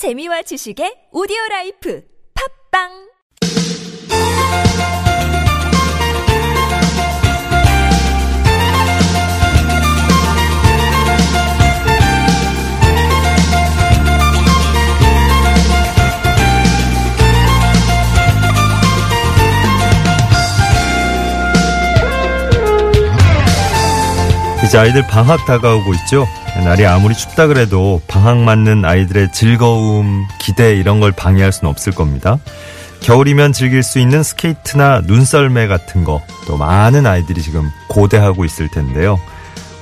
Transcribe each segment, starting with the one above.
재미와 지식의 오디오 라이프 팝빵 이제 아이들 방학 다가오고 있죠. 날이 아무리 춥다 그래도 방학 맞는 아이들의 즐거움, 기대 이런 걸 방해할 수는 없을 겁니다. 겨울이면 즐길 수 있는 스케이트나 눈썰매 같은 거 또 많은 아이들이 지금 고대하고 있을 텐데요.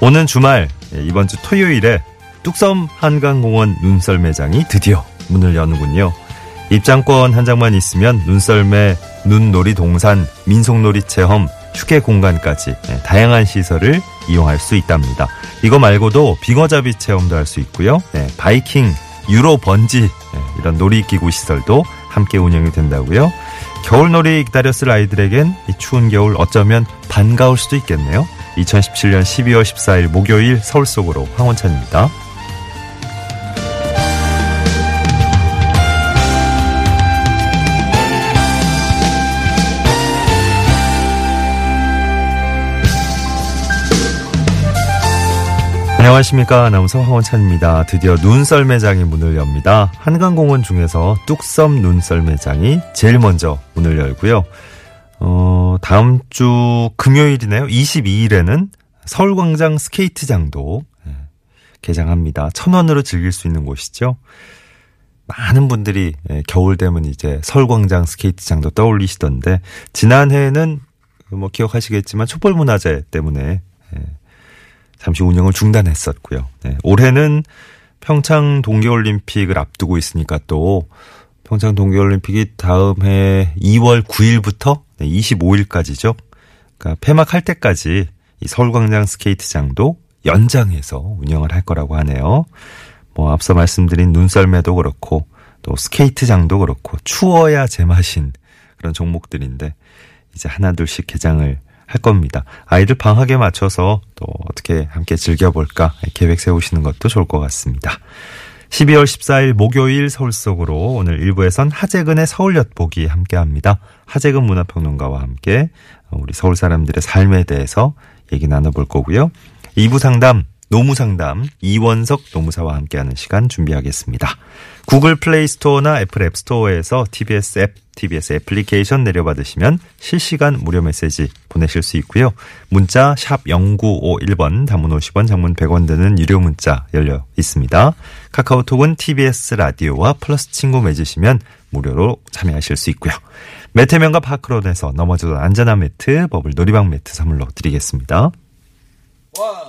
오는 주말 예, 이번 주 토요일에 뚝섬 한강공원 눈썰매장이 드디어 문을 여는군요. 입장권 한 장만 있으면 눈썰매, 눈놀이 동산, 민속놀이 체험, 휴게 공간까지 예, 다양한 시설을 이용할 수 있답니다. 이거 말고도 빙어잡이 체험도 할 수 있고요. 네, 바이킹, 유로 번지 네, 이런 놀이기구 시설도 함께 운영이 된다고요. 겨울놀이 기다렸을 아이들에겐 이 추운 겨울 어쩌면 반가울 수도 있겠네요. 2017년 12월 14일 목요일 서울 속으로 황원찬입니다. 안녕하십니까. 아나운서 황원찬입니다. 드디어 눈썰매장이 문을 엽니다. 한강공원 중에서 뚝섬 눈썰매장이 제일 먼저 문을 열고요. 어, 다음 주 금요일이네요. 22일에는 서울광장 스케이트장도 예, 개장합니다. 천 원으로 즐길 수 있는 곳이죠. 많은 분들이 예, 겨울 되면 이제 서울광장 스케이트장도 떠올리시던데 지난해에는 뭐 기억하시겠지만 촛불문화재 때문에 예, 잠시 운영을 중단했었고요. 네, 올해는 평창 동계올림픽을 앞두고 있으니까 또 평창 동계올림픽이 다음 해 2월 9일부터 네, 25일까지죠. 그러니까 폐막할 때까지 이 서울광장 스케이트장도 연장해서 운영을 할 거라고 하네요. 뭐 앞서 말씀드린 눈썰매도 그렇고 또 스케이트장도 그렇고 추워야 제맛인 그런 종목들인데 이제 하나둘씩 개장을 할 겁니다. 아이들 방학에 맞춰서 또 어떻게 함께 즐겨볼까 계획 세우시는 것도 좋을 것 같습니다. 12월 14일 목요일 서울 속으로 오늘 1부에선 하재근의 서울 엿보기 함께 합니다. 하재근 문화평론가와 함께 우리 서울 사람들의 삶에 대해서 얘기 나눠볼 거고요. 2부 상담 노무 상담 이원석 노무사와 함께하는 시간 준비하겠습니다. 구글 플레이 스토어나 애플 앱 스토어에서 TBS 앱, TBS 애플리케이션 내려받으시면 실시간 무료 메시지 보내실 수 있고요. 문자 샵 0951번 단문 50원 장문 100원 드는 유료 문자 열려 있습니다. 카카오톡은 TBS 라디오와 플러스 친구 맺으시면 무료로 참여하실 수 있고요. 매태면과 파크론에서 넘어져도 안전한 매트, 버블 놀이방 매트 선물로 드리겠습니다. 원,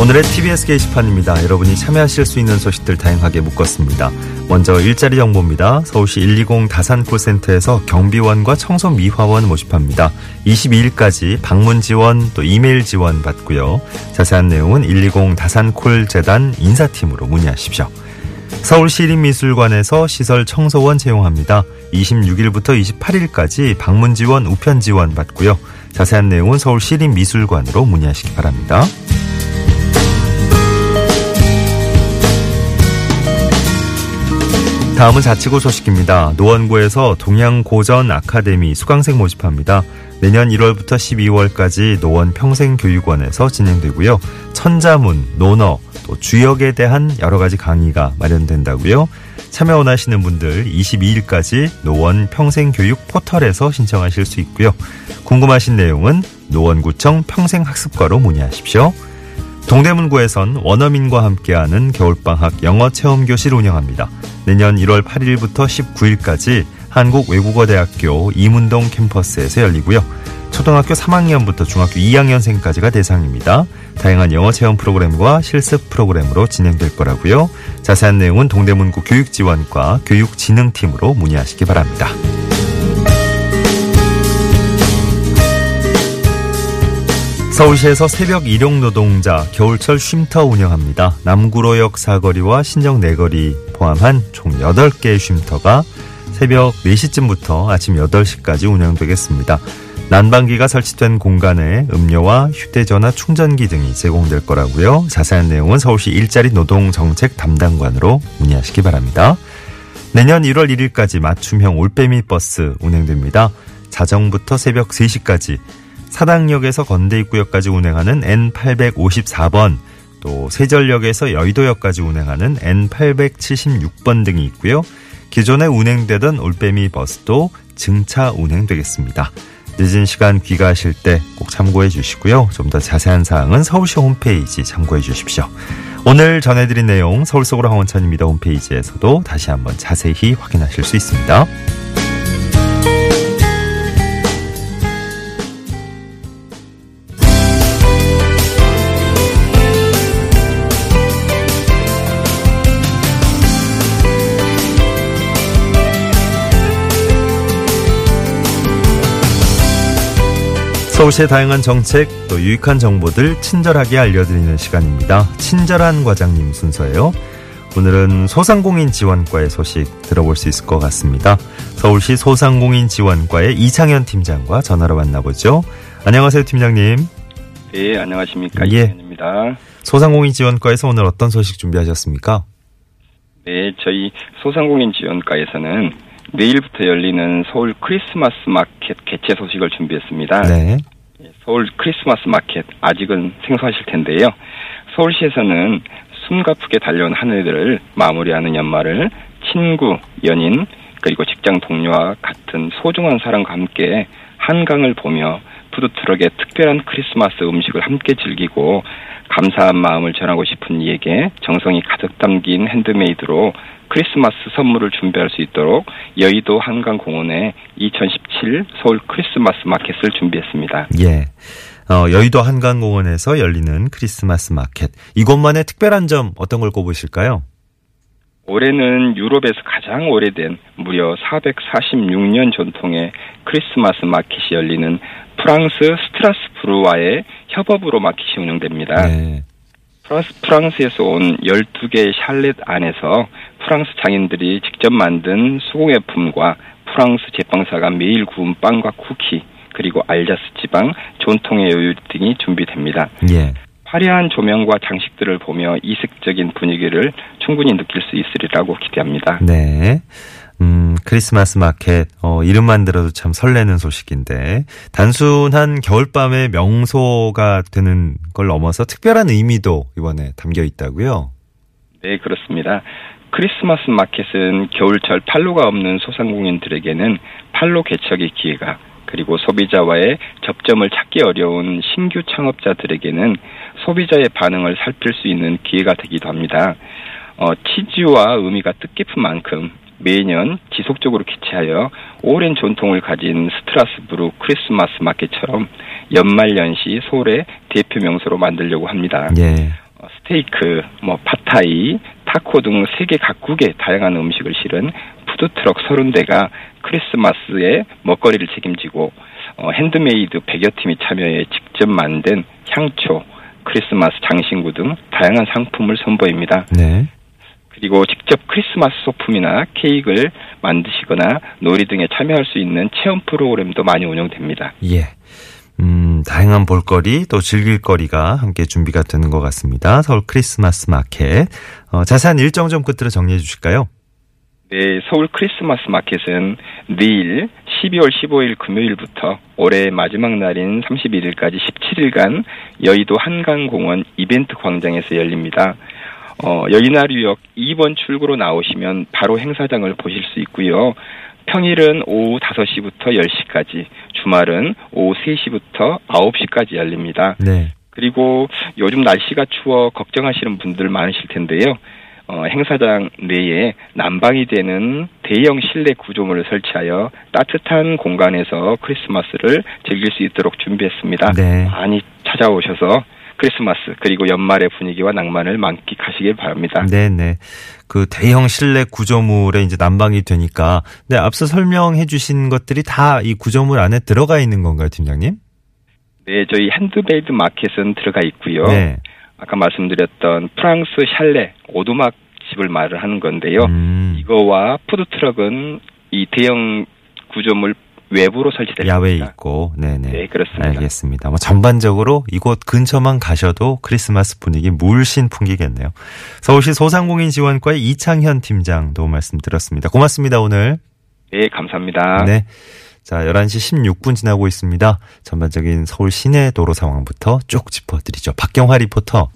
오늘의 TBS 게시판입니다. 여러분이 참여하실 수 있는 소식들 다양하게 묶었습니다. 먼저 일자리 정보입니다. 서울시 120 다산콜센터에서 경비원과 청소 미화원 모집합니다. 22일까지 방문 지원 또 이메일 지원 받고요. 자세한 내용은 120 다산콜 재단 인사팀으로 문의하십시오. 서울시립미술관에서 시설 청소원 채용합니다. 26일부터 28일까지 방문 지원, 우편 지원 받고요. 자세한 내용은 서울시립미술관으로 문의하시기 바랍니다. 다음은 자치구 소식입니다. 노원구에서 동양고전 아카데미 수강생 모집합니다. 내년 1월부터 12월까지 노원 평생교육원에서 진행되고요. 천자문, 논어, 또 주역에 대한 여러 가지 강의가 마련된다고요. 참여 원하시는 분들 22일까지 노원 평생교육 포털에서 신청하실 수 있고요. 궁금하신 내용은 노원구청 평생학습과로 문의하십시오. 동대문구에선 원어민과 함께하는 겨울방학 영어 체험교실 운영합니다. 내년 1월 8일부터 19일까지 한국외국어대학교 이문동 캠퍼스에서 열리고요. 초등학교 3학년부터 중학교 2학년생까지가 대상입니다. 다양한 영어 체험 프로그램과 실습 프로그램으로 진행될 거라고요. 자세한 내용은 동대문구 교육지원과 교육진흥팀으로 문의하시기 바랍니다. 서울시에서 새벽 일용 노동자 겨울철 쉼터 운영합니다. 남구로역 사거리와 신정 내거리 포함한 총 8개의 쉼터가 새벽 4시쯤부터 아침 8시까지 운영되겠습니다. 난방기가 설치된 공간에 음료와 휴대전화 충전기 등이 제공될 거라고요. 자세한 내용은 서울시 일자리 노동 정책 담당관으로 문의하시기 바랍니다. 내년 1월 1일까지 맞춤형 올빼미 버스 운행됩니다. 자정부터 새벽 3시까지 사당역에서 건대입구역까지 운행하는 N854번 또 세전역에서 여의도역까지 운행하는 N876번 등이 있고요. 기존에 운행되던 올빼미 버스도 증차 운행되겠습니다. 늦은 시간 귀가하실 때 꼭 참고해 주시고요. 좀 더 자세한 사항은 서울시 홈페이지 참고해 주십시오. 오늘 전해드린 내용 서울 속으로 황원천입니다. 홈페이지에서도 다시 한번 자세히 확인하실 수 있습니다. 서울시의 다양한 정책 또 유익한 정보들 친절하게 알려드리는 시간입니다. 친절한 과장님 순서예요. 오늘은 소상공인 지원과의 소식 들어볼 수 있을 것 같습니다. 서울시 소상공인 지원과의 이창현 팀장과 전화로 만나보죠. 안녕하세요, 팀장님. 네, 안녕하십니까. 예. 이입니다 소상공인 지원과에서 오늘 어떤 소식 준비하셨습니까? 네, 저희 소상공인 지원과에서는 내일부터 열리는 서울 크리스마스 마켓 개최 소식을 준비했습니다. 네. 예, 서울 크리스마스 마켓 아직은 생소하실 텐데요. 서울시에서는 숨가쁘게 달려온 한 해들을 마무리하는 연말을 친구, 연인, 그리고 직장 동료와 같은 소중한 사람과 함께 한강을 보며 푸드트럭의 특별한 크리스마스 음식을 함께 즐기고 감사한 마음을 전하고 싶은 이에게 정성이 가득 담긴 핸드메이드로 크리스마스 선물을 준비할 수 있도록 여의도 한강공원에 2017 서울 크리스마스 마켓을 준비했습니다. 예. 어, 여의도 한강공원에서 열리는 크리스마스 마켓. 이곳만의 특별한 점 어떤 걸 꼽으실까요? 올해는 유럽에서 가장 오래된 무려 446년 전통의 크리스마스 마켓이 열리는 프랑스 스트라스부르와의 협업으로 마켓이 운영됩니다. 네. 프랑스, 프랑스에서 온 12개의 샬렛 안에서 프랑스 장인들이 직접 만든 수공예품과 프랑스 제빵사가 매일 구운 빵과 쿠키, 그리고 알자스 지방, 전통의 요리 등이 준비됩니다. 예. 화려한 조명과 장식들을 보며 이색적인 분위기를 충분히 느낄 수 있으리라고 기대합니다. 네. 음, 크리스마스 마켓, 어, 이름만 들어도 참 설레는 소식인데, 단순한 겨울밤의 명소가 되는 걸 넘어서 특별한 의미도 이번에 담겨 있다고요? 네, 그렇습니다. 크리스마스 마켓은 겨울철 판로가 없는 소상공인들에게는 판로 개척의 기회가 그리고 소비자와의 접점을 찾기 어려운 신규 창업자들에게는 소비자의 반응을 살필 수 있는 기회가 되기도 합니다. 어, 치즈와 의미가 뜻깊은 만큼 매년 지속적으로 개최하여 오랜 전통을 가진 스트라스부르 크리스마스 마켓처럼 연말연시 서울의 대표 명소로 만들려고 합니다. 예. 어, 스테이크, 뭐 팟타이, 타코 등 세계 각국의 다양한 음식을 실은 푸드트럭 30대가 크리스마스에 먹거리를 책임지고 어, 핸드메이드 100여 팀이 참여해 직접 만든 향초, 크리스마스 장신구 등 다양한 상품을 선보입니다. 네. 그리고 직접 크리스마스 소품이나 케이크를 만드시거나 놀이 등에 참여할 수 있는 체험 프로그램도 많이 운영됩니다. 예. 음, 다양한 볼거리 또 즐길거리가 함께 준비가 되는 것 같습니다. 서울 크리스마스 마켓. 어, 자세한 일정 좀 끝으로 정리해 주실까요? 네, 서울 크리스마스 마켓은 내일 12월 15일 금요일부터 올해 마지막 날인 31일까지 17일간 여의도 한강공원 이벤트 광장에서 열립니다. 어, 여의나루역 2번 출구로 나오시면 바로 행사장을 보실 수 있고요. 평일은 오후 5시부터 10시까지, 주말은 오후 3시부터 9시까지 열립니다. 네. 그리고 요즘 날씨가 추워 걱정하시는 분들 많으실 텐데요. 어, 행사장 내에 난방이 되는 대형 실내 구조물을 설치하여 따뜻한 공간에서 크리스마스를 즐길 수 있도록 준비했습니다. 네. 많이 찾아오셔서 크리스마스 그리고 연말의 분위기와 낭만을 만끽하시길 바랍니다. 네네. 그 대형 실내 구조물에 이제 난방이 되니까, 네, 앞서 설명해 주신 것들이 다 이 구조물 안에 들어가 있는 건가요, 팀장님? 네, 저희 handmade market은 들어가 있고요. 네. 아까 말씀드렸던 프랑스 샬레 오두막 집을 말을 하는 건데요. 음, 이거와 푸드트럭은 이 대형 구조물 외부로 설치됐습니다. 야외에 있고, 네네. 네, 그렇습니다. 알겠습니다. 뭐 전반적으로 이곳 근처만 가셔도 크리스마스 분위기 물씬 풍기겠네요. 서울시 소상공인 지원과의 이창현 팀장도 말씀드렸습니다. 고맙습니다, 오늘. 네, 감사합니다. 네. 자, 11시 16분 지나고 있습니다. 전반적인 서울 시내 도로 상황부터 쭉 짚어드리죠. 박경화 리포터.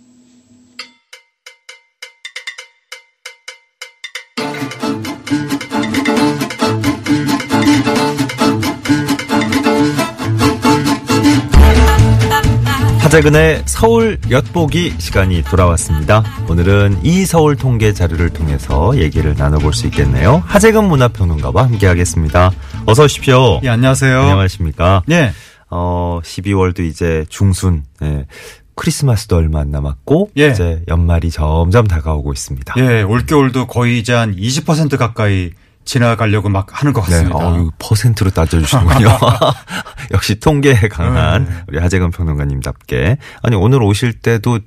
하재근의 서울 엿보기 시간이 돌아왔습니다. 오늘은 이 서울 통계 자료를 통해서 얘기를 나눠볼 수 있겠네요. 하재근 문화평론가와 함께하겠습니다. 어서 오십시오. 예, 안녕하세요. 안녕하십니까? 예. 어, 12월도 이제 중순, 예. 크리스마스도 얼마 안 남았고, 예. 이제 연말이 점점 다가오고 있습니다. 예, 올겨울도 거의 이제 한 20% 가까이 지나가려고 막 하는 것 네, 같습니다. 어, 퍼센트로 따져주시는군요. 역시 통계에 강한 네. 우리 하재근 평론가님답게. 아니, 오늘 오실 때도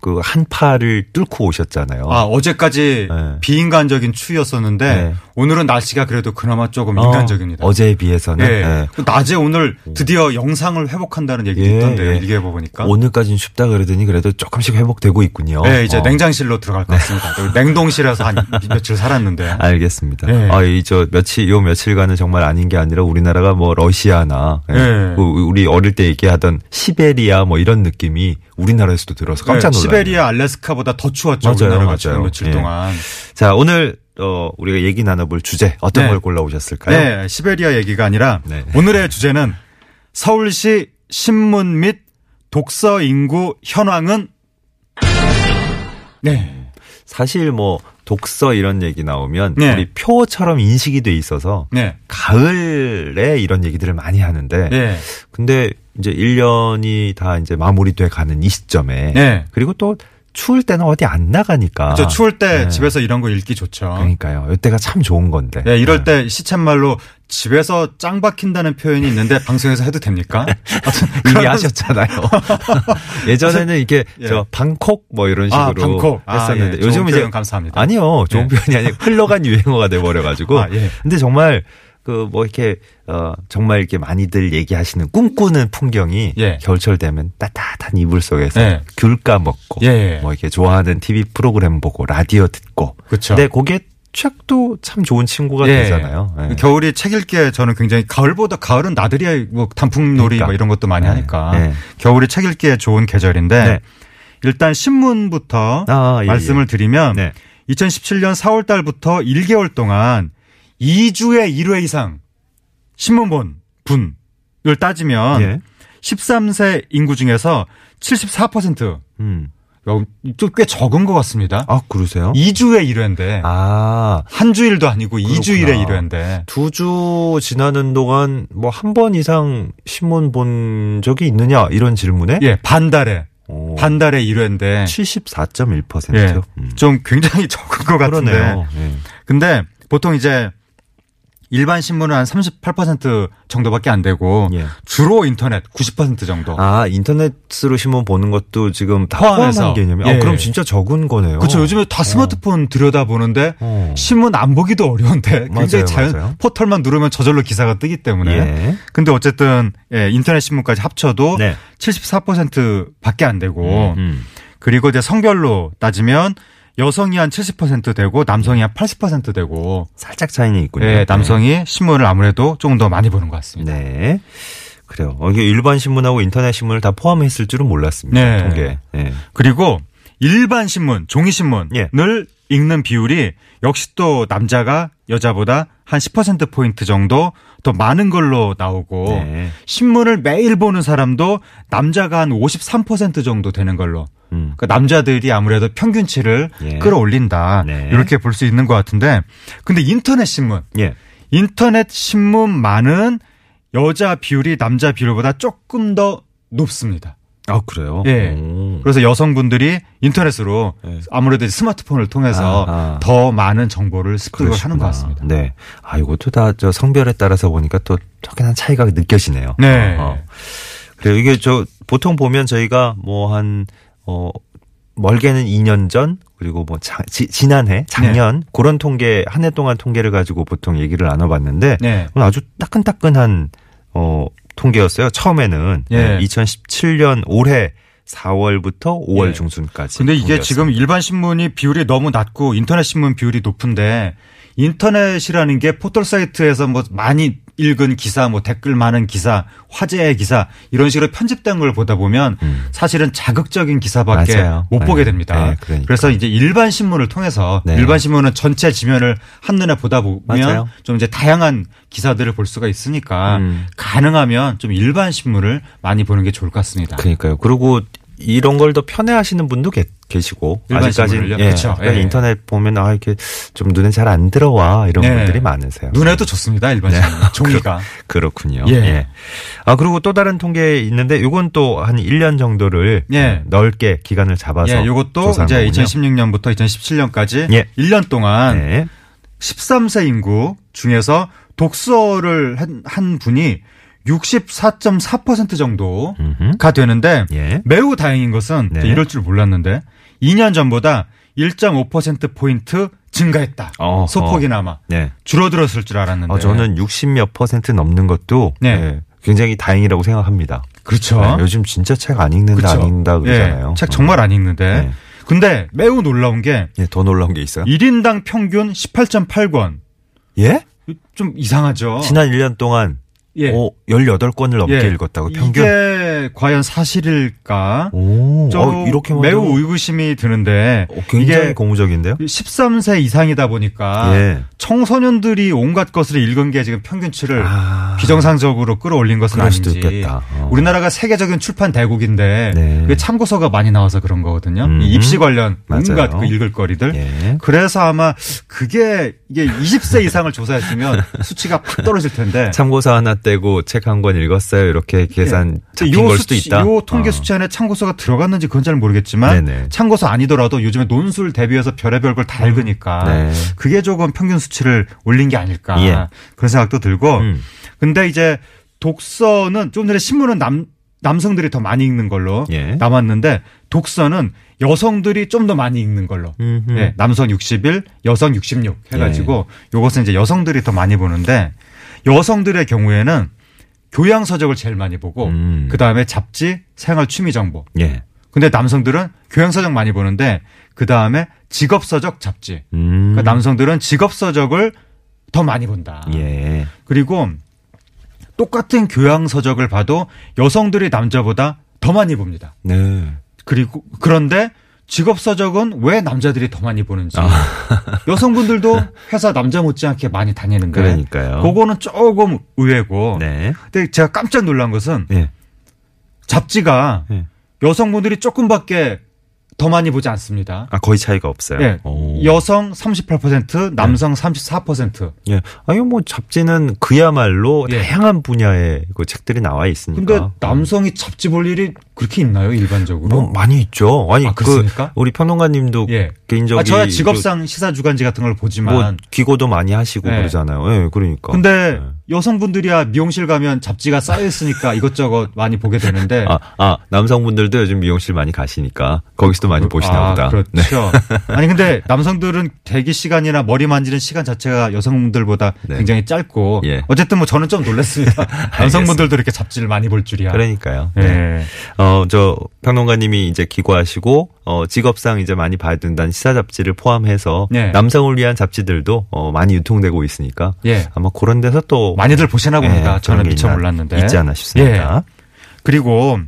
그 한파를 뚫고 오셨잖아요. 아, 어제까지 네. 비인간적인 추위였었는데 네. 오늘은 날씨가 그래도 그나마 조금 어, 인간적입니다. 어제에 비해서는. 예. 예. 그 낮에 오늘 드디어 영상을 회복한다는 얘기도 예, 있던데요. 예. 이게 보니까. 오늘까지는 춥다 그러더니 그래도 조금씩 회복되고 있군요. 예, 이제 어. 냉장실로 들어갈 것 같습니다. 그리고 냉동실에서 한 며칠 살았는데. 알겠습니다. 네. 아, 이저 며칠 요 며칠간은 정말 아닌 게 아니라 우리나라가 뭐 러시아나 예, 네. 그 우리 어릴 때 얘기하던 시베리아 뭐 이런 느낌이 우리나라에서도 들어서 깜짝 예, 놀랐네요. 시베리아 알래스카보다 더 추웠죠. 맞아요, 우리나라가 맞아요. 며칠 예. 동안. 자, 오늘 어 우리가 얘기 나눠볼 주제 어떤 네. 걸 골라 오셨을까요? 네, 시베리아 얘기가 아니라 네. 오늘의 주제는 서울시 신문 및 독서 인구 현황은 네. 사실 뭐 독서 이런 얘기 나오면 네. 우리 표처럼 인식이 돼 있어서 네. 가을에 이런 얘기들을 많이 하는데 네. 근데 이제 1년이 다 이제 마무리돼 가는 이 시점에 네. 그리고 또 추울 때는 어디 안 나가니까 저 추울 때 네. 집에서 이런 거 읽기 좋죠. 그러니까요. 이때가 참 좋은 건데. 네, 이럴 때 시쳇말로 집에서 짱 박힌다는 표현이 있는데 방송에서 해도 됩니까? 이미 그런- 하셨잖아요. 예전에는 이게 예. 저 방콕 뭐 이런 식으로 아, 방콕. 아, 했었는데 예. 좋은 요즘 이제 감사합니다. 아니요. 좋은 예. 표현이 아니고 흘러간 유행어가 돼 버려 가지고. 아, 예. 근데 정말 그 뭐 이렇게 어 정말 이렇게 많이들 얘기하시는 꿈꾸는 풍경이 예. 겨울철 되면 따뜻한 이불 속에서 예. 귤 까먹고 예. 뭐 이렇게 좋아하는 TV 프로그램 보고 라디오 듣고 그렇죠. 근데 그게 책도 참 좋은 친구가 예. 되잖아요. 예. 겨울이 책 읽기에 저는 굉장히 가을보다 가을은 나들이 뭐 단풍놀이 그러니까. 뭐 이런 것도 많이 네. 하니까 네. 겨울이 책 읽기에 좋은 계절인데 네. 일단 신문부터 아, 예, 말씀을 예. 드리면 네. 2017년 4월 달부터 1개월 동안 2주에 1회 이상 신문 본 분을 따지면 예. 13세 인구 중에서 74% 음. 어, 좀꽤 적은 것 같습니다. 아, 그러세요? 2주에 1회인데 아, 한 주일도 아니고 2주일에 그렇구나. 1회인데 두 주 지나는 동안 뭐 한 번 이상 신문 본 적이 있느냐 이런 질문에 예, 반달에 오, 반달에 1회인데 74.1%요. 예, 좀 굉장히 적은 것 같은데. 음. 그러네요. 예. 근데 보통 이제 일반 신문은 한 38% 정도밖에 안 되고 예. 주로 인터넷 90% 정도. 아, 인터넷으로 신문 보는 것도 지금 다 포함해서. 포함한 개념이. 예. 아, 그럼 진짜 적은 거네요. 그렇죠. 요즘에 다 스마트폰 들여다 보는데 어. 신문 안 보기도 어려운데 굉장히 맞아요, 자연 맞아요. 포털만 누르면 저절로 기사가 뜨기 때문에. 예. 근데 어쨌든 예, 인터넷 신문까지 합쳐도 네. 74%밖에 안 되고 음. 그리고 이제 성별로 따지면 여성이 한 70% 되고 남성이 한 80% 되고 살짝 차이는 있군요. 예, 남성이 신문을 아무래도 조금 더 많이 보는 것 같습니다. 네. 그래요. 어, 이게 일반 신문하고 인터넷 신문을 다 포함했을 줄은 몰랐습니다. 네. 통계. 예. 그리고 일반 신문, 종이 신문을 예. 읽는 비율이 역시 또 남자가 여자보다 한 10% 포인트 정도 더 많은 걸로 나오고 네. 신문을 매일 보는 사람도 남자가 한 53% 정도 되는 걸로. 음. 그러니까 남자들이 아무래도 평균치를 예. 끌어올린다. 네. 이렇게 볼 수 있는 것 같은데 근데 인터넷 신문 예. 인터넷 신문만은 여자 비율이 남자 비율보다 조금 더 높습니다. 아, 그래요? 예. 오. 그래서 여성분들이 인터넷으로 네. 아무래도 스마트폰을 통해서 아하. 더 많은 정보를 습득을 하는 것 그러시구나. 같습니다. 네. 아, 이것도 다 저 성별에 따라서 보니까 또 확연한 차이가 느껴지네요. 네. 어. 그래요. 이게 저 보통 보면 저희가 뭐 한, 어, 멀게는 2년 전 그리고 뭐 자, 지, 지난해 작년 그런 통계 한 해 동안 통계를 가지고 보통 얘기를 나눠봤는데 네. 오늘 아주 따끈따끈한 어 통계였어요. 처음에는 예. 네, 2017년 올해 4월부터 5월 예. 중순까지. 근데 이게. 지금 일반 신문이 비율이 너무 낮고 인터넷 신문 비율이 높은데 인터넷이라는 게 포털 사이트에서 뭐 많이 읽은 기사, 뭐 댓글 많은 기사, 화제의 기사 이런 식으로 편집된 걸 보다 보면 사실은 자극적인 기사밖에 음. 맞아요. 못 네. 보게 됩니다. 네, 그러니까. 그래서 이제 일반 신문을 통해서 네. 일반 신문은 전체 지면을 한눈에 보다 보면 맞아요. 좀 이제 다양한 기사들을 볼 수가 있으니까 음. 가능하면 좀 일반 신문을 많이 보는 게 좋을 것 같습니다. 그러니까요. 그리고 이런 걸 더 편해하시는 분도 계, 시고 일반 아직까지는? 예. 그러니까 예. 인터넷 보면 아 이렇게 좀 눈에 잘 안 들어와 이런 네. 분들이 많으세요. 눈에도 좋습니다. 일반 신문. 종이가. 그렇군요. 예. 예. 아 그리고 또 다른 통계 있는데 요건 또 한 1년 정도를 예. 넓게 기간을 잡아서 예, 이것도 이제 거군요. 2016년부터 2017년까지 예. 1년 동안 네. 13세 인구 중에서 독서를 한, 한 분이 64.4% 정도가. 되는데 예. 매우 다행인 것은 네. 이럴 줄 몰랐는데 2년 전보다 1.5% 포인트 증가했다. 어허. 소폭이나마 네. 줄어들었을 줄 알았는데. 어, 저는 60몇 퍼센트 넘는 것도 네. 예, 굉장히 다행이라고 생각합니다. 그렇죠. 네, 요즘 진짜 책 안 읽는다 그쵸? 안 읽는다 그러잖아요. 예, 책 정말 안 읽는데. 네. 근데 매우 놀라운 게 예, 더 놀라운 게 있어요. 1인당 평균 18.8권. 예? 좀 이상하죠. 지난 1년 동안 예. 오, 18권을 넘게 예. 읽었다고 평균. 이게 과연 사실일까? 오, 좀 어, 이렇게 매우 의구심이 드는데 어, 굉장히 고무적인데요? 13세 이상이다 보니까 예. 청소년들이 온갖 것을 읽은 게 지금 평균치를 아. 비정상적으로 끌어올린 것은 아닌지. 있겠다. 어. 우리나라가 세계적인 출판 대국인데 네. 그게 참고서가 많이 나와서 그런 거거든요. 음. 이 입시 관련 온갖 맞아요. 그 읽을 거리들. 예. 그래서 아마 그게 이게 20세 이상을 조사했으면 수치가 팍 떨어질 텐데. 참고서 하나 떼고 책 한 권 읽었어요. 이렇게 계산 잡힌 요걸 수도 있다. 요 통계 어. 수치 안에 참고서가 들어갔는지 그건 잘 모르겠지만 네네. 참고서 아니더라도 요즘에 논술 대비해서 별의별 걸 다 읽으니까 네. 그게 조금 평균 수치를 올린 게 아닐까 예. 그런 생각도 들고 음. 근데 이제 독서는 좀 전에 신문은 남 남성들이 더 많이 읽는 걸로 예. 남았는데 독서는 여성들이 좀 더 많이 읽는 걸로 음흠. 예, 남성 61, 여성 66 해가지고 요것은 이제 여성들이 더 많이 보는데 여성들의 경우에는 교양 서적을 제일 많이 보고 음. 그 다음에 잡지, 생활 취미 정보. 예. 근데 남성들은 교양 서적 많이 보는데 그 다음에 직업 서적 잡지. 음. 그러니까 남성들은 직업 서적을 더 많이 본다. 예. 그리고 똑같은 교양 서적을 봐도 여성들이 남자보다 더 많이 봅니다. 네. 그리고 그런데 직업 서적은 왜 남자들이 더 많이 보는지 아. 여성분들도 회사 남자 못지않게 많이 다니는데 그러니까요. 그거는 조금 의외고 네. 근데 제가 깜짝 놀란 것은 예. 잡지가 예. 여성분들이 조금밖에 더 많이 보지 않습니다. 아, 거의 차이가 없어요. 예. 오. 여성 38%, 남성 34%. 예. 아니, 뭐, 잡지는 그야말로 예. 다양한 분야의 그 책들이 나와 있으니까. 근데 남성이 잡지 볼 일이 그렇게 있나요, 일반적으로? 뭐, 많이 있죠. 아니, 아, 그? 우리 평론가님도 예. 개인적인. 아, 저야 직업상 시사 주간지 같은 걸 보지만 뭐, 기고도 많이 하시고 예. 그러잖아요. 예, 그러니까. 근데 예. 여성분들이야 미용실 가면 잡지가 쌓여 있으니까 이것저것 많이 보게 되는데 아, 아, 남성분들도 요즘 미용실 많이 가시니까 거기서도 많이 보시나 아, 보다. 네. 그렇죠. 아니 근데 남성들은 대기 시간이나 머리 만지는 시간 자체가 여성분들보다 네. 굉장히 짧고 예. 어쨌든 뭐 저는 좀 놀랐습니다. 남성분들도 이렇게 잡지를 많이 볼 줄이야. 그러니까요. 예. 네. 어, 저, 평론가님이 이제 기고하시고, 어, 직업상 이제 많이 봐야 된다는 시사 잡지를 포함해서 네. 남성을 위한 잡지들도 어, 많이 유통되고 있으니까 예. 아마 그런 데서 또 많이들 보시나 봅니다. 예, 저는 그런 게 미처 몰랐는데. 있지 않나 싶습니다. 예. 그리고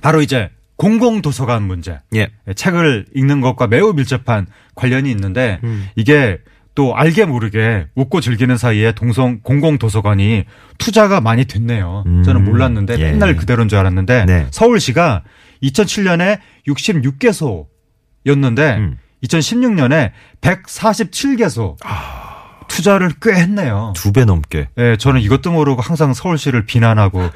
바로 이제 공공 도서관 문제. 예. 책을 읽는 것과 매우 밀접한 관련이 있는데 음. 이게 또 알게 모르게 웃고 즐기는 사이에 동성 공공 도서관이 투자가 많이 됐네요. 음. 저는 몰랐는데 예. 맨날 그대로인 줄 알았는데 네. 서울시가 2007년에 66개소였는데 음. 2016년에 147개소 투자를 꽤 했네요. 두 배 넘게. 예, 저는 이것도 모르고 항상 서울시를 비난하고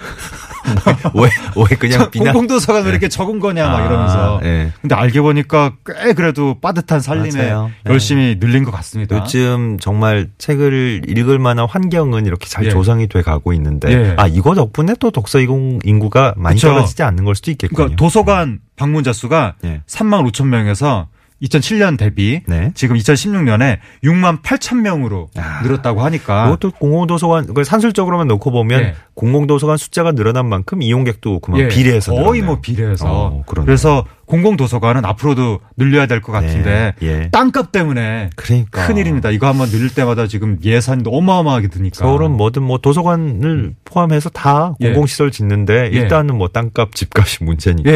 왜, 왜 그냥 비난. 공공도서관 왜 이렇게 적은 거냐 막 이러면서. 아, 예. 근데 알게 보니까 꽤 그래도 빠듯한 살림에 맞아요. 네. 열심히 늘린 것 같습니다. 요즘 정말 책을 읽을 만한 환경은 이렇게 잘 예. 조성이 돼 가고 있는데 예. 아 이거 덕분에 또 독서 이공 인구가 많이 그쵸. 떨어지지 않는 걸 수도 있겠군요. 그러니까 도서관 방문자 수가 예. 3만 5천 명에서 2007년 대비 네. 지금 2016년에 6만 8천 명으로 아. 늘었다고 하니까 그것도 공공도서관 그걸 산술적으로만 놓고 보면 예. 공공도서관 숫자가 늘어난 만큼 이용객도 그만 예, 비례해서 거의 늘었네요. 뭐 비례해서 어. 그래서 공공도서관은 앞으로도 늘려야 될 것 같은데 네, 예. 땅값 때문에 그러니까 큰일입니다. 이거 한번 늘릴 때마다 지금 예산이 어마어마하게 드니까 서울은 뭐든 뭐 도서관을 포함해서 다 예. 공공시설 짓는데 예. 일단은 뭐 땅값 집값이 문제니까.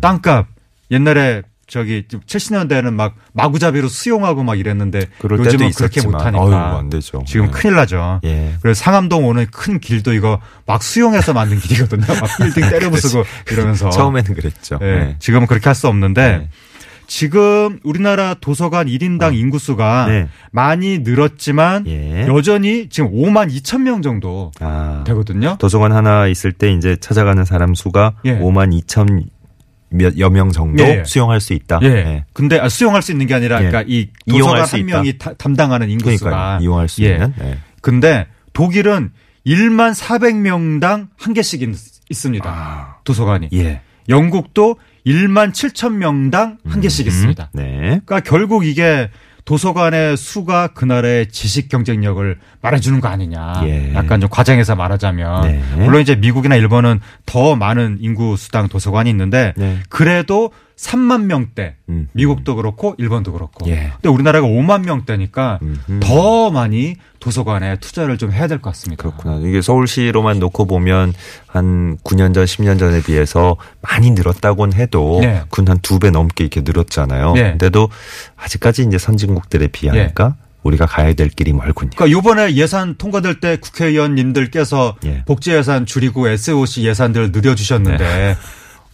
땅값 옛날에 저기 70년대에는 막 마구잡이로 수용하고 막 이랬는데 요즘은 그렇게 못하니까 어휴, 안 되죠. 지금 예. 큰일 나죠. 예. 그래서 상암동 오는 큰 길도 이거 막 수용해서 만든 길이거든요. 막 빌딩 때려 부수고 이러면서 처음에는 그랬죠. 예, 예. 지금은 그렇게 할 수 없는데 네. 지금 우리나라 도서관 1인당 인구수가 네. 많이 늘었지만 예. 여전히 지금 5만 2천 명 정도 아. 되거든요. 도서관 하나 있을 때 이제 찾아가는 사람 수가 예. 5만 2천 몇 여 명 정도 예. 수용할 수 있다. 예. 근데 아, 수용할 수 있는 게 아니라 예. 그러니까 이 도서관 수 한. 명이 타- 담당하는 인구수가 그러니까 이용할 수 예. 있는. 예. 근데 독일은 1만 400명당 한 개씩 있, 있습니다. 아. 도서관이. 예. 영국도 1만 7천 명당 한 개씩 있습니다. 네. 그러니까 결국 이게 도서관의 수가 그 나라의 지식 경쟁력을 말해주는 거 아니냐. 예. 약간 좀 과장해서 말하자면. 네. 물론 이제 미국이나 일본은 더 많은 인구 수당 도서관이 있는데 네. 그래도 3만 명대. 음. 미국도 그렇고 일본도 그렇고. 예. 근데 우리나라가 5만 명대니까 음흠. 더 많이 도서관에 투자를 좀 해야 될 것 같습니다. 그렇구나. 이게 서울시로만 놓고 보면 한 9년 전, 10년 전에 비해서 많이 늘었다곤 해도 네. 군한 두 배 넘게 이렇게 늘었잖아요. 네. 근데도 아직까지 이제 선진국들에 비하니까 우리가 가야 될 길이 멀군요. 그러니까 요번에 예산 통과될 때 국회의원님들께서 예. 복지 예산 줄이고 SOC 예산들 늘려주셨는데 네.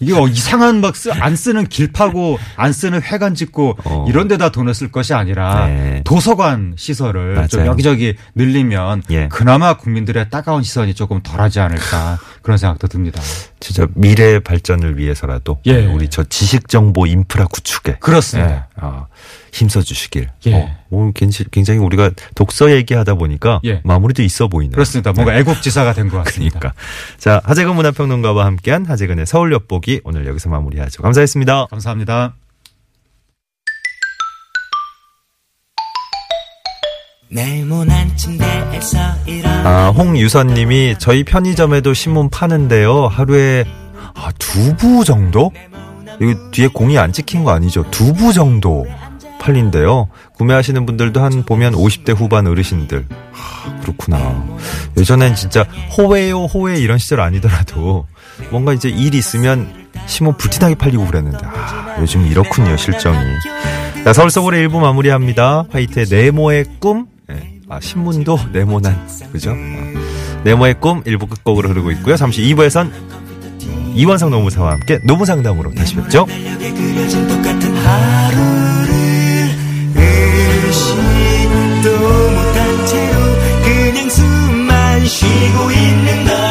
이게 어, 이상한 막안 쓰는 길 파고 안 쓰는 회관 짓고 어. 이런 데다 돈을 쓸 것이 아니라 네. 도서관 시설을 좀 맞아요. 여기저기 늘리면 예. 그나마 국민들의 따가운 시선이 조금 덜하지 않을까 그런 생각도 듭니다. 진짜 미래 발전을 위해서라도 예. 우리 저 지식 정보 인프라 구축에 그렇습니다. 예, 아, 힘써 주시길. 예. 어, 오늘 굉장히, 우리가 독서 얘기하다 보니까 예. 마무리도 있어 보이네요. 그렇습니다. 뭔가 애국지사가 된 것 같습니다. 그러니까. 자, 하재근 문화평론가와 함께한 하재근의 서울 엿보기 오늘 여기서 마무리하죠. 감사했습니다. 감사합니다. 아, 홍유선 님이 저희 편의점에도 신문 파는데요. 하루에 아, 두부 정도? 이거 뒤에 공이 안 찍힌 거 아니죠? 두부 정도 팔린대요. 구매하시는 분들도 한 보면 50대 후반 어르신들. 아, 그렇구나. 예전엔 진짜 호외요 호외 이런 시절 아니더라도 뭔가 이제 일 있으면 신문 불티나게 팔리고 그랬는데 아, 요즘 이렇군요 실정이. 자, 서울 서울의 일부 마무리합니다. 화이트의 네모의 꿈. 예. 아, 신문도 네모난, 그죠? 아, 네모의 꿈 일부 끝곡으로 흐르고 있고요. 잠시 2부에선 이원상 노무사와 함께 노무상담으로 다시 뵙죠. 쉬고 있는 나